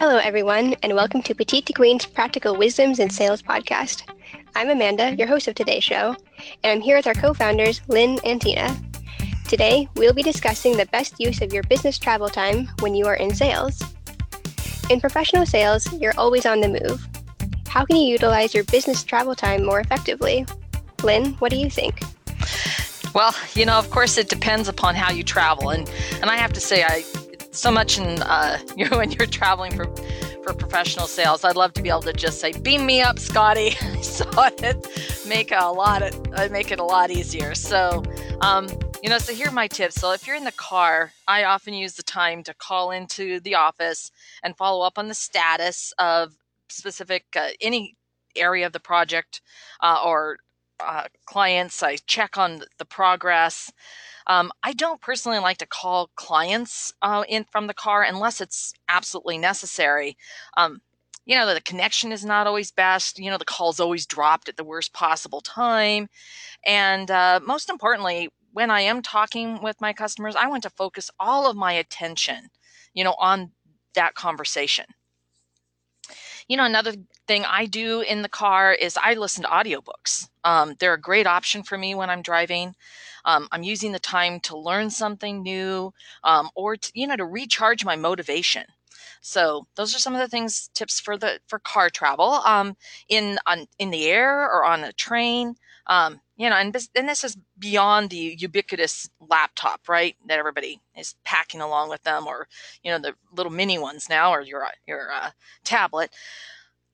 Hello, everyone, and welcome to Petite Queen's Practical Wisdoms in Sales podcast. I'm Amanda, your host of today's show, and I'm here with our co founders, Lynn and Tina. Today, we'll be discussing the best use of your business travel time when you are in sales. In professional sales, you're always on the move. How can you utilize your business travel time more effectively? Lynn, what do you think? Well, you know, of course, it depends upon how you travel, and and I have to say, I so much in uh, you know, when you're traveling for for professional sales. I'd love to be able to just say, "Beam me up, Scotty." so it make a lot of uh, make it a lot easier. So, um, you know, so here are my tips. So if you're in the car, I often use the time to call into the office and follow up on the status of specific uh, any area of the project uh, or uh, clients. I check on the progress. Um, I don't personally like to call clients uh, in from the car unless it's absolutely necessary. Um, you know, the connection is not always best. You know, the call's always dropped at the worst possible time. And uh, most importantly, when I am talking with my customers, I want to focus all of my attention, you know, on that conversation. You know, another thing I do in the car is I listen to audiobooks. Um, they're a great option for me when I'm driving. Um, I'm using the time to learn something new um, or, to, you know, to recharge my motivation. So those are some of the things, tips for the for car travel. Um, in on in the air or on a train. Um, you know, and this, and this is beyond the ubiquitous laptop, right? That everybody is packing along with them, or you know, the little mini ones now, or your your uh, tablet.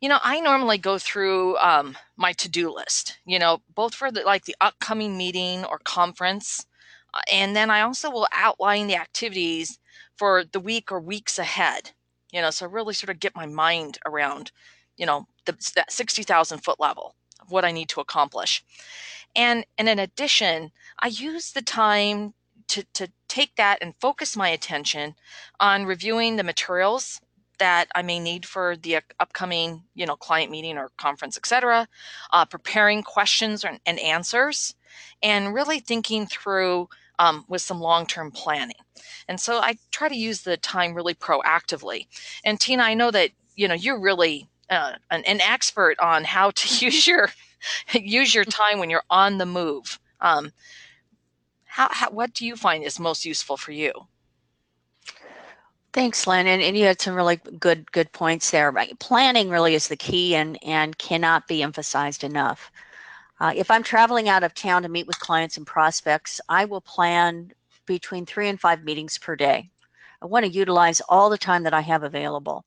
You know, I normally go through um, my to-do list. You know, both for the like the upcoming meeting or conference, uh, and then I also will outline the activities for the week or weeks ahead. You know, so really sort of get my mind around, you know, the, that sixty thousand foot level of what I need to accomplish, and and in addition, I use the time to to take that and focus my attention on reviewing the materials that I may need for the upcoming, you know, client meeting or conference, etc. Uh, preparing questions or, and answers, and really thinking through um, with some long-term planning. And so I try to use the time really proactively. And Tina, I know that you know you're really uh, an, an, expert on how to use your use your time when you're on the move. Um, how, how what do you find is most useful for you? Thanks, Lynn. And, and you had some really good good points there. Right? Planning really is the key and, and cannot be emphasized enough. Uh, if I'm traveling out of town to meet with clients and prospects, I will plan between three and five meetings per day. I want to utilize all the time that I have available.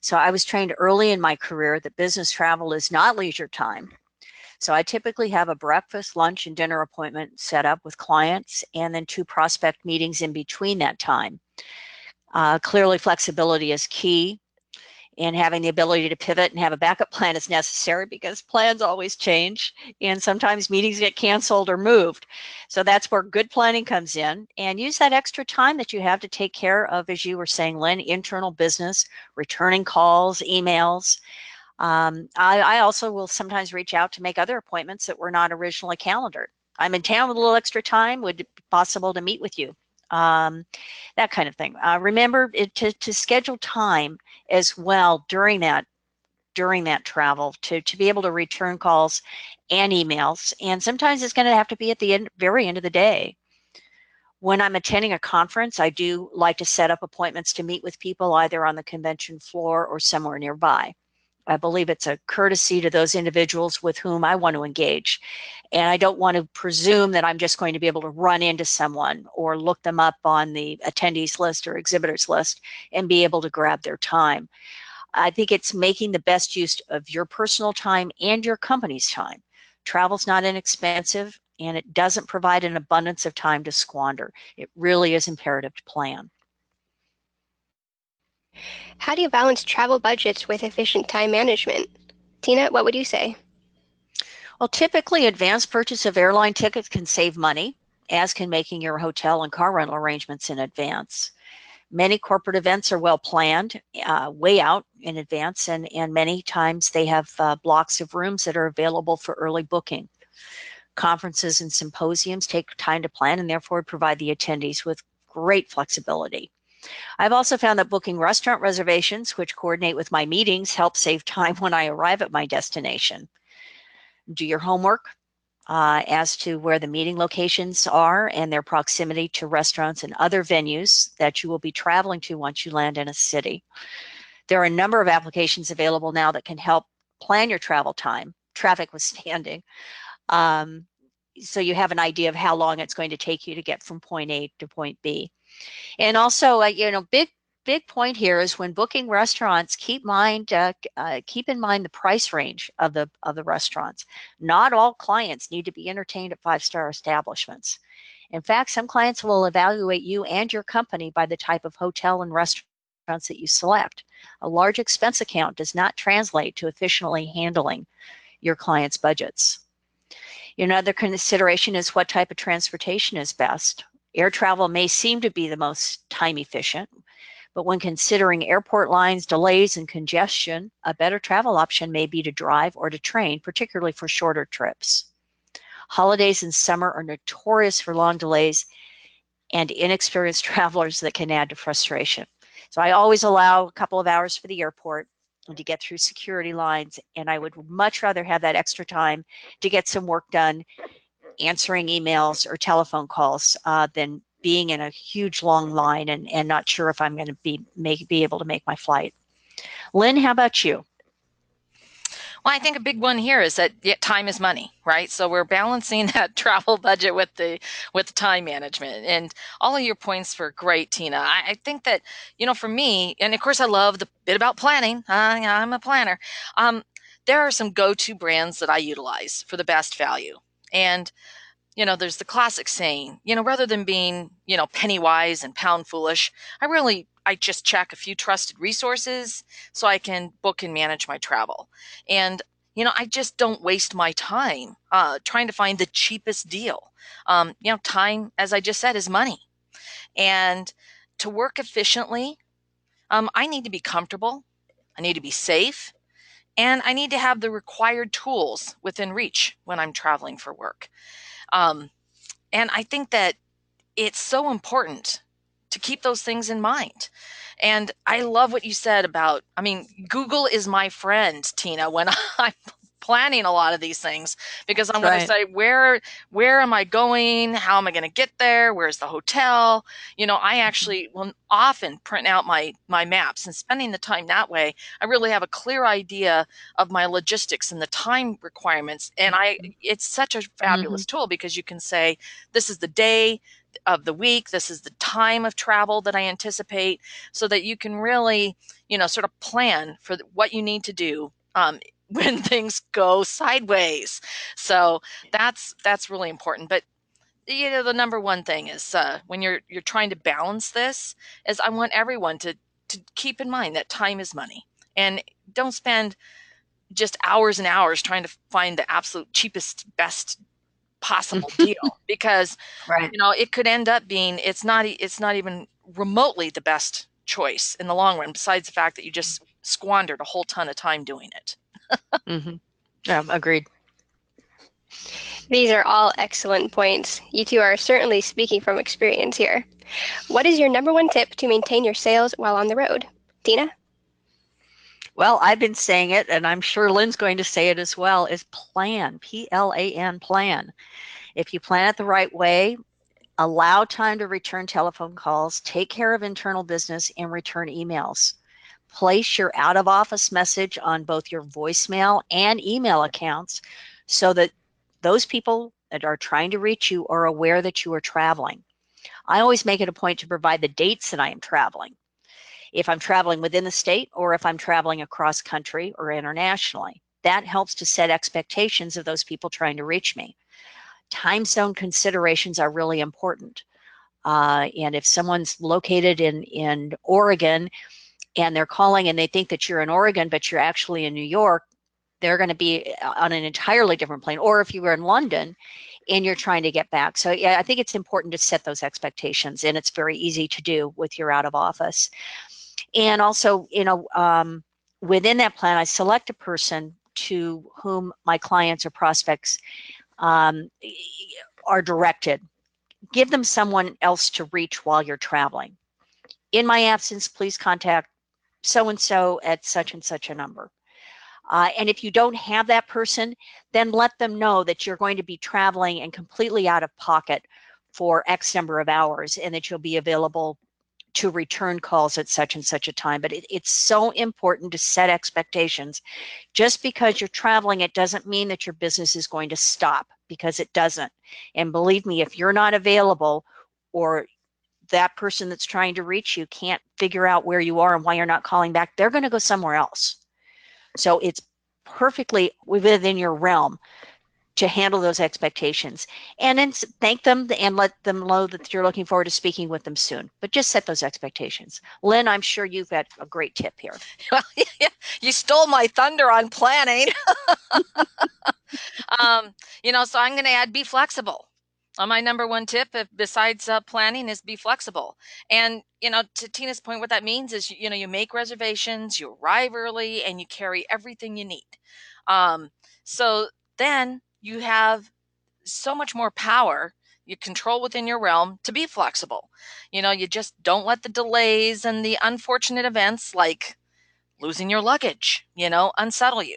So I was trained early in my career that business travel is not leisure time. So I typically have a breakfast, lunch, and dinner appointment set up with clients and then two prospect meetings in between that time. Uh, clearly, flexibility is key and having the ability to pivot and have a backup plan is necessary because plans always change and sometimes meetings get canceled or moved. So that's where good planning comes in and use that extra time that you have to take care of, as you were saying, Lynn, internal business, returning calls, emails. Um, I, I also will sometimes reach out to make other appointments that were not originally calendared. I'm in town with a little extra time. Would it be possible to meet with you? Um, that kind of thing. Uh, remember it, to, to schedule time as well during that during that travel to, to be able to return calls and emails. And sometimes it's going to have to be at the end, very end of the day. When I'm attending a conference, I do like to set up appointments to meet with people either on the convention floor or somewhere nearby. I believe it's a courtesy to those individuals with whom I want to engage. And I don't want to presume that I'm just going to be able to run into someone or look them up on the attendees list or exhibitors list and be able to grab their time. I think it's making the best use of your personal time and your company's time. Travel's not inexpensive and it doesn't provide an abundance of time to squander. It really is imperative to plan. How do you balance travel budgets with efficient time management? Tina, what would you say? Well, typically, advanced purchase of airline tickets can save money, as can making your hotel and car rental arrangements in advance. Many corporate events are well planned, uh, way out in advance, and, and many times they have uh, blocks of rooms that are available for early booking. Conferences and symposiums take time to plan and therefore provide the attendees with great flexibility. I've also found that booking restaurant reservations, which coordinate with my meetings, help save time when I arrive at my destination. Do your homework uh, as to where the meeting locations are and their proximity to restaurants and other venues that you will be traveling to once you land in a city. There are a number of applications available now that can help plan your travel time, traffic withstanding. Um, so you have an idea of how long it's going to take you to get from point A to point B. And also, uh, you know, big big point here is when booking restaurants, keep mind uh, uh, keep in mind the price range of the of the restaurants. Not all clients need to be entertained at five star establishments. In fact, some clients will evaluate you and your company by the type of hotel and restaurants that you select. A large expense account does not translate to efficiently handling your client's budgets. Another consideration is what type of transportation is best. Air travel may seem to be the most time efficient, but when considering airport lines, delays, and congestion, a better travel option may be to drive or to train, particularly for shorter trips. Holidays and summer are notorious for long delays and inexperienced travelers that can add to frustration. So I always allow a couple of hours for the airport and to get through security lines. And I would much rather have that extra time to get some work done answering emails or telephone calls uh, than being in a huge long line and, and not sure if I'm going to be make be able to make my flight. Lynn, how about you? Well, I think a big one here is that time is money, right? So we're balancing that travel budget with the with time management. And all of your points were great, Tina. I, I think that you know, for me, and of course, I love the bit about planning. Uh, I'm a planner. Um, there are some go-to brands that I utilize for the best value, and you know, there's the classic saying, you know, rather than being, you know, penny wise and pound foolish, I really I just check a few trusted resources so I can book and manage my travel. And you know, I just don't waste my time uh, trying to find the cheapest deal. Um, you know, time, as I just said, is money, and to work efficiently, um, I need to be comfortable. I need to be safe, and I need to have the required tools within reach when I'm traveling for work. Um, and I think that it's so important to keep those things in mind. And I love what you said about, I mean, Google is my friend, Tina, when I'm planning a lot of these things because I'm right. going to say where where am I going? How am I going to get there? Where's the hotel? You know, I mm-hmm. actually will often print out my my maps and spending the time that way, I really have a clear idea of my logistics and the time requirements. And I mm-hmm. it's such a fabulous mm-hmm. tool because you can say this is the day of the week, this is the time of travel that I anticipate so that you can really, you know, sort of plan for what you need to do um, when things go sideways. So that's that's really important. But you know, the number one thing is uh, when you're you're trying to balance this is I want everyone to to keep in mind that time is money and don't spend just hours and hours trying to find the absolute cheapest best possible deal because right. you know it could end up being it's not it's not even remotely the best choice in the long run besides the fact that you just squandered a whole ton of time doing it mm-hmm. Yeah, agreed. These are all excellent points. You two are certainly speaking from experience here. What is your number one tip to maintain your sales while on the road? Tina? Well, I've been saying it, and I'm sure Lynn's going to say it as well, is plan, P L A N, plan. If you plan it the right way, allow time to return telephone calls, take care of internal business, and return emails place your out of office message on both your voicemail and email accounts so that those people that are trying to reach you are aware that you are traveling. I always make it a point to provide the dates that I am traveling. If I'm traveling within the state or if I'm traveling across country or internationally, that helps to set expectations of those people trying to reach me. Time zone considerations are really important. Uh, and if someone's located in, in Oregon and they're calling and they think that you're in Oregon, but you're actually in New York, they're going to be uh, on an entirely different plane. Or if you were in London and you're trying to get back. So, yeah, I think it's important to set those expectations, and it's very easy to do with your out of office. And also, you know, um, within that plan, I select a person to whom my clients or prospects um, are directed. Give them someone else to reach while you're traveling in my absence, please contact so and so at such and such a number. Uh, and if you don't have that person, then let them know that you're going to be traveling and completely out of pocket for X number of hours and that you'll be available to return calls at such and such a time. But it, it's so important to set expectations. Just because you're traveling, it doesn't mean that your business is going to stop because it doesn't. And believe me, if you're not available or that person that's trying to reach you can't figure out where you are and why you're not calling back, they're going to go somewhere else. So it's perfectly within your realm to handle those expectations. And then thank them and let them know that you're looking forward to speaking with them soon. But just set those expectations. Lynn i'm sure you've got a great tip here. Well you stole my thunder on planning. Um, you know so i'm going to add be flexible uh, my number one tip, if, besides uh, planning, is be flexible. And you know, to Tina's point, what that means is you know you make reservations, you arrive early, and you carry everything you need. Um, so then you have so much more power you control within your realm to be flexible. You know, you just don't let the delays and the unfortunate events like losing your luggage, you know, unsettle you.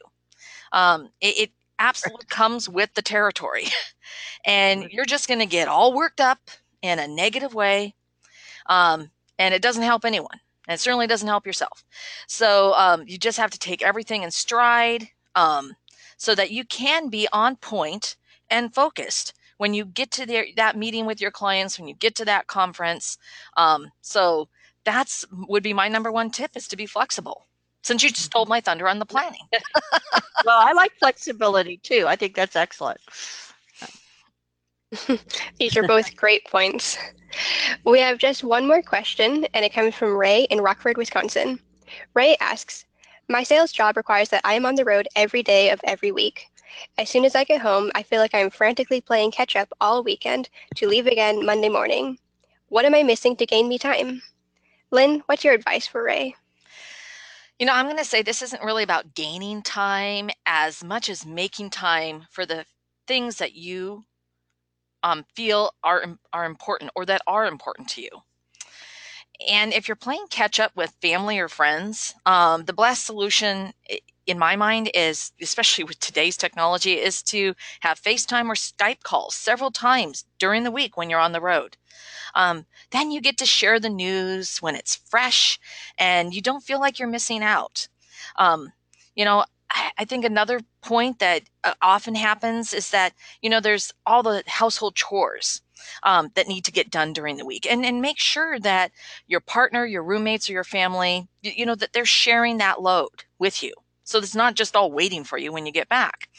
Um, it, it absolutely comes with the territory. and you're just going to get all worked up in a negative way. Um, and it doesn't help anyone. And it certainly doesn't help yourself. So um, you just have to take everything in stride um, so that you can be on point and focused when you get to the, that meeting with your clients, when you get to that conference. Um, so that's would be my number one tip is to be flexible since you just stole my thunder on the planning. well, I like flexibility too. I think that's excellent. These are both great points. We have just one more question, and it comes from Ray in Rockford, Wisconsin. Ray asks My sales job requires that I am on the road every day of every week. As soon as I get home, I feel like I'm frantically playing catch up all weekend to leave again Monday morning. What am I missing to gain me time? Lynn, what's your advice for Ray? You know, I'm going to say this isn't really about gaining time as much as making time for the things that you um, feel are are important or that are important to you. And if you're playing catch up with family or friends, um, the best solution in my mind is, especially with today's technology, is to have FaceTime or Skype calls several times during the week when you're on the road. Um, then you get to share the news when it's fresh and you don't feel like you're missing out. Um, you know, I, think another point that uh, often happens is that, you know, there's all the household chores. Um, that need to get done during the week and, and make sure that your partner your roommates or your family you, you know that they're sharing that load with you so it's not just all waiting for you when you get back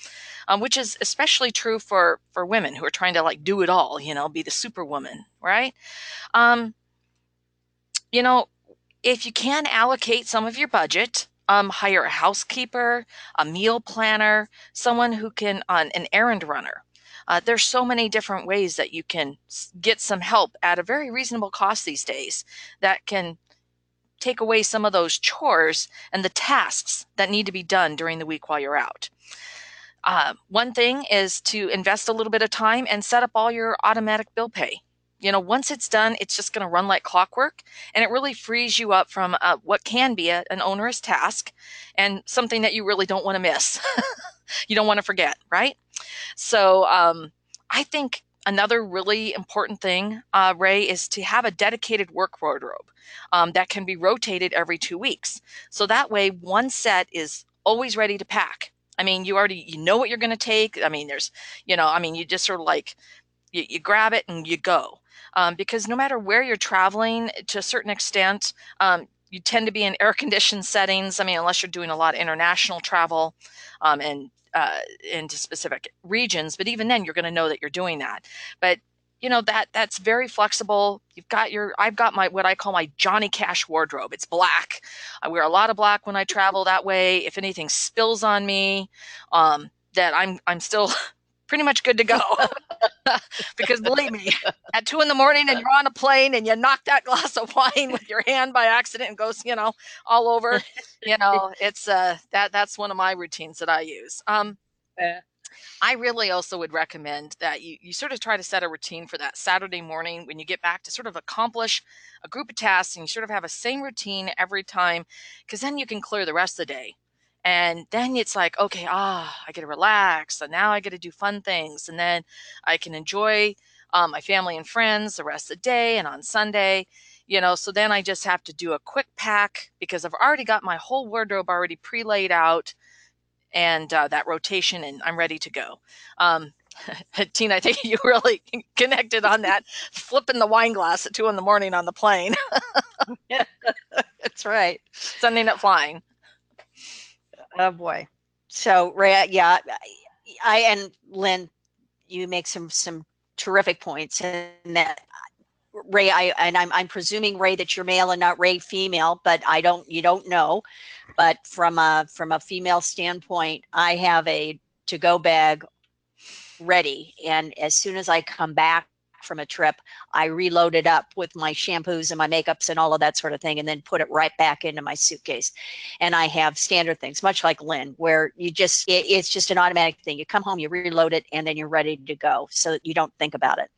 um, which is especially true for for women who are trying to like do it all you know be the superwoman right um, you know if you can allocate some of your budget um, hire a housekeeper a meal planner someone who can uh, an errand runner uh, there's so many different ways that you can get some help at a very reasonable cost these days that can take away some of those chores and the tasks that need to be done during the week while you're out. Uh, one thing is to invest a little bit of time and set up all your automatic bill pay. You know, once it's done, it's just going to run like clockwork, and it really frees you up from uh, what can be a, an onerous task and something that you really don't want to miss. you don't want to forget, right? So, um, I think another really important thing, uh, Ray, is to have a dedicated work wardrobe um, that can be rotated every two weeks. So that way, one set is always ready to pack. I mean, you already you know what you're going to take. I mean, there's you know, I mean, you just sort of like you, you grab it and you go. Um, because no matter where you're traveling, to a certain extent, um, you tend to be in air conditioned settings. I mean, unless you're doing a lot of international travel um, and uh, into specific regions, but even then, you're going to know that you're doing that. But you know that that's very flexible you've got your i've got my what i call my johnny cash wardrobe it's black i wear a lot of black when i travel that way if anything spills on me um, that i'm i'm still pretty much good to go. Because believe me at two in the morning and you're on a plane and you knock that glass of wine with your hand by accident and goes you know all over you know it's uh that that's one of my routines that i use. Um I really also would recommend that you, you sort of try to set a routine for that Saturday morning when you get back to sort of accomplish a group of tasks and you sort of have a same routine every time because then you can clear the rest of the day. And then it's like, okay, ah, I get to relax. And now I get to do fun things. And then I can enjoy um, my family and friends the rest of the day and on Sunday you know so then i just have to do a quick pack because i've already got my whole wardrobe already pre-laid out and uh, that rotation and i'm ready to go um, tina i think you really connected on that flipping the wine glass at two in the morning on the plane that's right sending it flying oh boy so ray yeah i and lynn you make some some terrific points and that Ray, I and I'm I'm presuming Ray that you're male and not Ray female, but I don't you don't know. But from a from a female standpoint, I have a to go bag ready, and as soon as I come back from a trip, I reload it up with my shampoos and my makeups and all of that sort of thing, and then put it right back into my suitcase. And I have standard things, much like Lynn, where you just, it, it's just an automatic thing. You come home, you reload it, and then you're ready to go so that you don't think about it.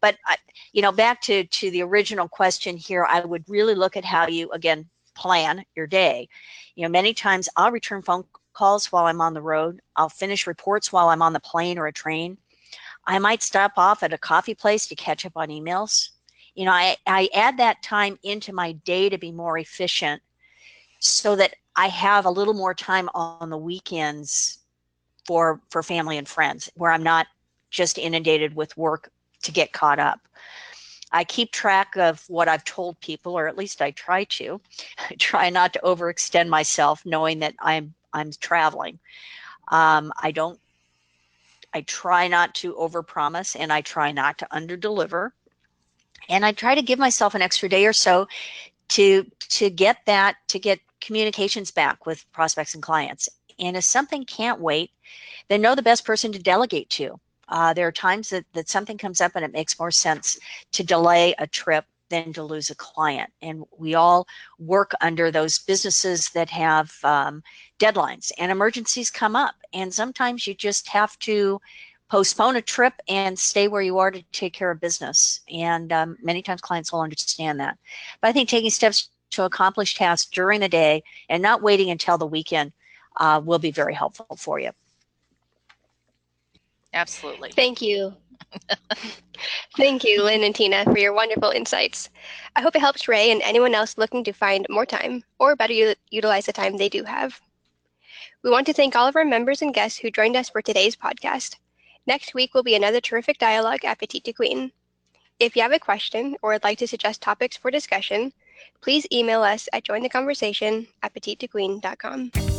But, you know, back to, to the original question here, I would really look at how you, again, plan your day. You know, many times I'll return phone calls while I'm on the road. I'll finish reports while I'm on the plane or a train. I might stop off at a coffee place to catch up on emails. You know, I, I add that time into my day to be more efficient so that I have a little more time on the weekends for for family and friends where I'm not just inundated with work to get caught up. I keep track of what I've told people, or at least I try to. I try not to overextend myself, knowing that I'm I'm traveling. Um, I don't I try not to overpromise and I try not to underdeliver. And I try to give myself an extra day or so to to get that to get communications back with prospects and clients. And if something can't wait, then know the best person to delegate to. Uh, there are times that, that something comes up and it makes more sense to delay a trip than to lose a client. And we all work under those businesses that have um, deadlines and emergencies come up. And sometimes you just have to postpone a trip and stay where you are to take care of business. And um, many times clients will understand that. But I think taking steps to accomplish tasks during the day and not waiting until the weekend uh, will be very helpful for you. Absolutely. Thank you. Thank you, Lynn and Tina, for your wonderful insights. I hope it helps Ray and anyone else looking to find more time or better u- utilize the time they do have. We want to thank all of our members and guests who joined us for today's podcast. Next week will be another terrific dialogue at Petite Queen. If you have a question or would like to suggest topics for discussion, please email us at jointheconversation at petitetoqueen.com.